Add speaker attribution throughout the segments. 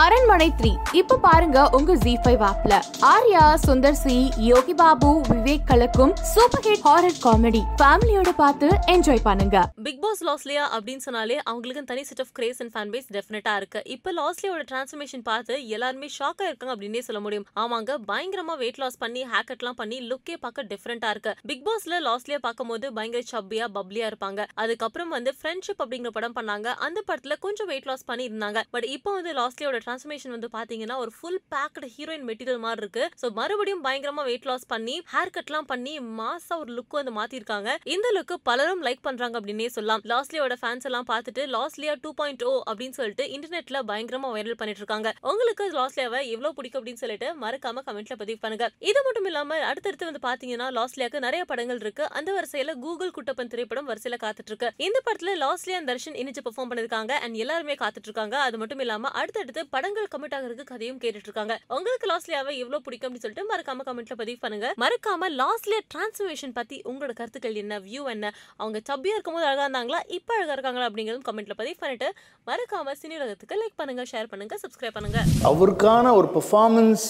Speaker 1: அரண்மனை த்ரீ. இப்ப பாருங்க உங்க ஜி ஃபைவ் ஆப்ல ஆர்யா சுந்தர் சி யோகி பாபு விவேக் கலக்கும் சூப்பர் ஹிட் ஹாரர் காமெடி ஃபேமிலியோட பார்த்து என்ஜாய் பண்ணுங்க.
Speaker 2: பிக் பாஸ் லாஸ்லியா அப்படின்னு சொன்னாலே அவங்களுக்கு தனி set of craze and fan base டெஃபினட்டா இருக்கு. இப்ப லாஸ்லியோட டிரான்ஸ்ஃபர்மேஷன் பார்த்து எல்லாருமே ஷாக்கா இருக்காங்க அப்படின்னே சொல்ல முடியும். ஆமாங்க பயங்கரமா வெயிட் லாஸ் பண்ணி ஹேக்கட்லாம் பண்ணி லுக்கே பார்க்க டிஃபரெண்டா இருக்கு. பிக் பாஸ்ல லாஸ்லியா பார்க்கும்போது பயங்கர சப்பியா பப்ளியா இருப்பாங்க. அதுக்கப்புறம் வந்து ஃப்ரெண்ட்ஷிப் அப்படிங்கிற படம் பண்ணாங்க. அந்த படத்துல கொஞ்சம் வெயிட் லாஸ் பண்ணி இருந்தாங்க பட் இப்போ வந்து லாஸ்லியோட டிரான்ஸ்ஃபர்மேஷன் வந்து பாத்தீங்கன்னா ஒரு ஃபுல் பேக்டு ஹீரோயின் மெட்டீரியல் மாதிரி இருக்கு. ஸோ மறுபடியும் பயங்கரமா வெயிட் லாஸ் பண்ணி ஹேர் கட்லாம் பண்ணி மாசா ஒரு லுக் வந்து மாத்திருக்காங்க. இந்த லுக் பலரும் லைக் பண்றாங்க அப்படின்னே சொல்லலாம். லாஸ்லியோட ஃபேன்ஸ் எல்லாம் பார்த்துட்டு லாஸ்லியா டூ பாயிண்ட் ஓ அப்படின்னு சொல்லிட்டு இன்டர்நெட்ல பயங்கரமா வைரல் பண்ணிட்டு இருக்காங்க உங்களுக்கு லாஸ்லியாவை எவ்வளவு பிடிக்கும் அப்படின்னு சொல்லிட்டு மறக்காம கமெண்ட்ல பதிவு பண்ணுங்க. இது மட்டும் இல்லாம அடுத்தடுத்து வந்து பாத்தீங்கன்னா லாஸ்லியாக்கு நிறைய படங்கள் இருக்கு. அந்த வரிசையில கூகுள் குட்டப்பன் திரைப்படம் வரிசையில காத்துட்டு இருக்கு இந்த படத்துல லாஸ்லியா தர்ஷன் இணைச்சு பெர்ஃபார்ம் பண்ணிருக்காங்க. அண்ட் எல்லாருமே காத்துட்டு இருக்காங்க அது மட்டும் இல்லாம அடுத்தடுத்து படங்கள் கமிட் ஆகிறதுக்கு கதையும் கேட்டுட்டு இருக்காங்க உங்களுக்கு லாஸ்லியாவை எவ்வளவு பிடிக்கும் அப்படின்னு சொல்லிட்டு மறக்காம கமெண்ட்ல பதிவு பண்ணுங்க. மறக்காம லாஸ்லியா டிரான்ஸ்ஃபர்மேஷன் பத்தி உங்களோட கருத்துக்கள் என்ன வியூ என்ன அவங்க சப்பியா இருக்கும்போது அழகா இருந்தாங்களா இப்ப அழகா இருக்காங்களா அப்படிங்கறதும் கமெண்ட்ல பதிவு பண்ணிட்டு மறக்காம சினி உலகத்துக்கு லைக் பண்ணுங்க ஷேர் பண்ணுங்க சப்ஸ்கிரைப் பண்ணுங்க.
Speaker 3: அவருக்கான ஒரு பெர்ஃபார்மன்ஸ்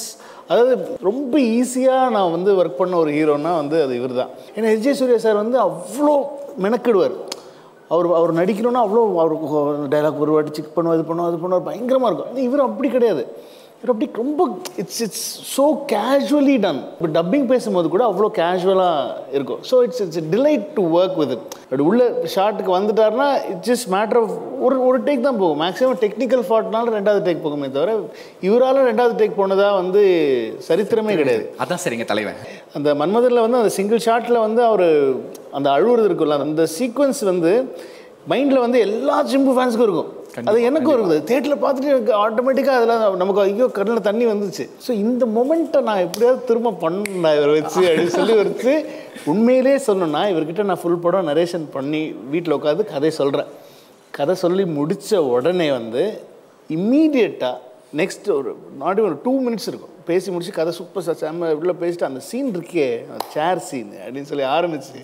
Speaker 3: அதாவது ரொம்ப ஈஸியாக நான் வந்து ஒர்க் பண்ண ஒரு ஹீரோனா வந்து அது இவர் தான் ஏன்னா எஸ்ஜே சூர்யா சார் வந்து அவ்வளோ மெனக்கிடுவார். அவர் அவர் நடிக்கணும்னா அவ்வளோ அவருக்கு டைலாக் ஒரு வாட்டி செக் பண்ணுவோம் இது பண்ணுவோம் அது பண்ணுவார் பயங்கரமாக இருக்கும். ஆனால் இவர் அப்படி கிடையாது. இவர் அப்படி ரொம்ப it's it's so casually done இப்போ டப்பிங் பேசும்போது கூட அவ்வளோ கேஷுவலாக இருக்கும். So it's it's delight to work with it அப்படி உள்ள ஷார்ட்டுக்கு வந்துட்டாருன்னா இட்ஸ் ஜஸ்ட் மேட்டர் ஆஃப் ஒரு ஒரு டேக் தான் போகும். மேக்ஸிமம் டெக்னிக்கல் ஃபால்ட்னால ரெண்டாவது டேக் போகுமே தவிர இவரால் ரெண்டாவது டேக் போனதாக வந்து சரித்திரமே கிடையாது.
Speaker 4: அதான் சரிங்க தலைவன்.
Speaker 3: அந்த மன்மதரில் வந்து அந்த சிங்கிள் ஷாட்டில் வந்து அவர் அந்த அழுவுறது இருக்குல்ல அந்த சீக்வன்ஸ் வந்து மைண்டில் வந்து எல்லா சிம்பு ஃபேன்ஸுக்கும் இருக்கும். அது எனக்கும் இருக்குது. தேட்டரில் பார்த்துட்டு எனக்கு ஆட்டோமேட்டிக்காக அதில் நமக்கு ஐயோ கண்ணில் தண்ணி வந்துச்சு. ஸோ இந்த மொமெண்ட்டை நான் எப்படியாவது திரும்ப பண்ணேன் இவரை வச்சு அப்படின்னு சொல்லி வச்சு உண்மையிலே சொல்லணும்னா இவர்கிட்ட நான் ஃபுல் படம் நரேஷன் பண்ணி வீட்டில் உட்காந்து கதை சொல்கிறேன் கதை சொல்லி முடித்த உடனே வந்து இம்மீடியட்டாக நெக்ஸ்ட் ஒரு நாட் ஒரு டூ மினிட்ஸ் இருக்கும். பேசி முடிச்சு கதை சூப்பர் சார் செம்ம உள்ள பேசிட்டு அந்த சீன் இருக்கே சேர் சீன் அப்படின்னு சொல்லி ஆரம்பிச்சு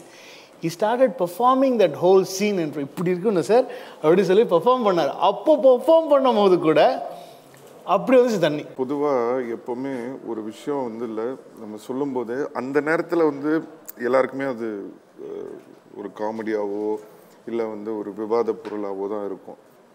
Speaker 3: he started performing that whole scene என்று இப்படி இருக்குன்னு சார் அப்படி சொல்லி பெர்ஃபார்ம் பண்ணார். அப்போ பெர்ஃபார்ம் பண்ணும்போது கூட அப்படி வந்துச்சு தண்ணி.
Speaker 5: பொதுவாக எப்போவுமே ஒரு விஷயம் வந்து இல்லை நம்ம சொல்லும்போது அந்த நேரத்தில் வந்து எல்லாருக்குமே அது ஒரு காமெடியாவோ இல்லை வந்து ஒரு விவாத பொருளாகவோ தான் இருக்கும்.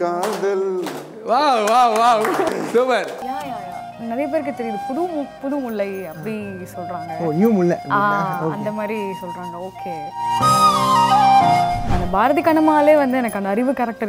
Speaker 5: காதல்.
Speaker 4: Wow wow wow. Super.
Speaker 6: Yeah yeah yeah. நிறைய பேருக்கு தெரியுது. புது புது முல்லை அப்படி சொல்றாங்க.
Speaker 7: ஓ நியூ முல்லை
Speaker 6: அந்த மாதிரி சொல்றாங்க. ஓகே அந்த பாரதி கண்ணம்மாலே வந்து எனக்கு அந்த அறிவு கேரக்டர்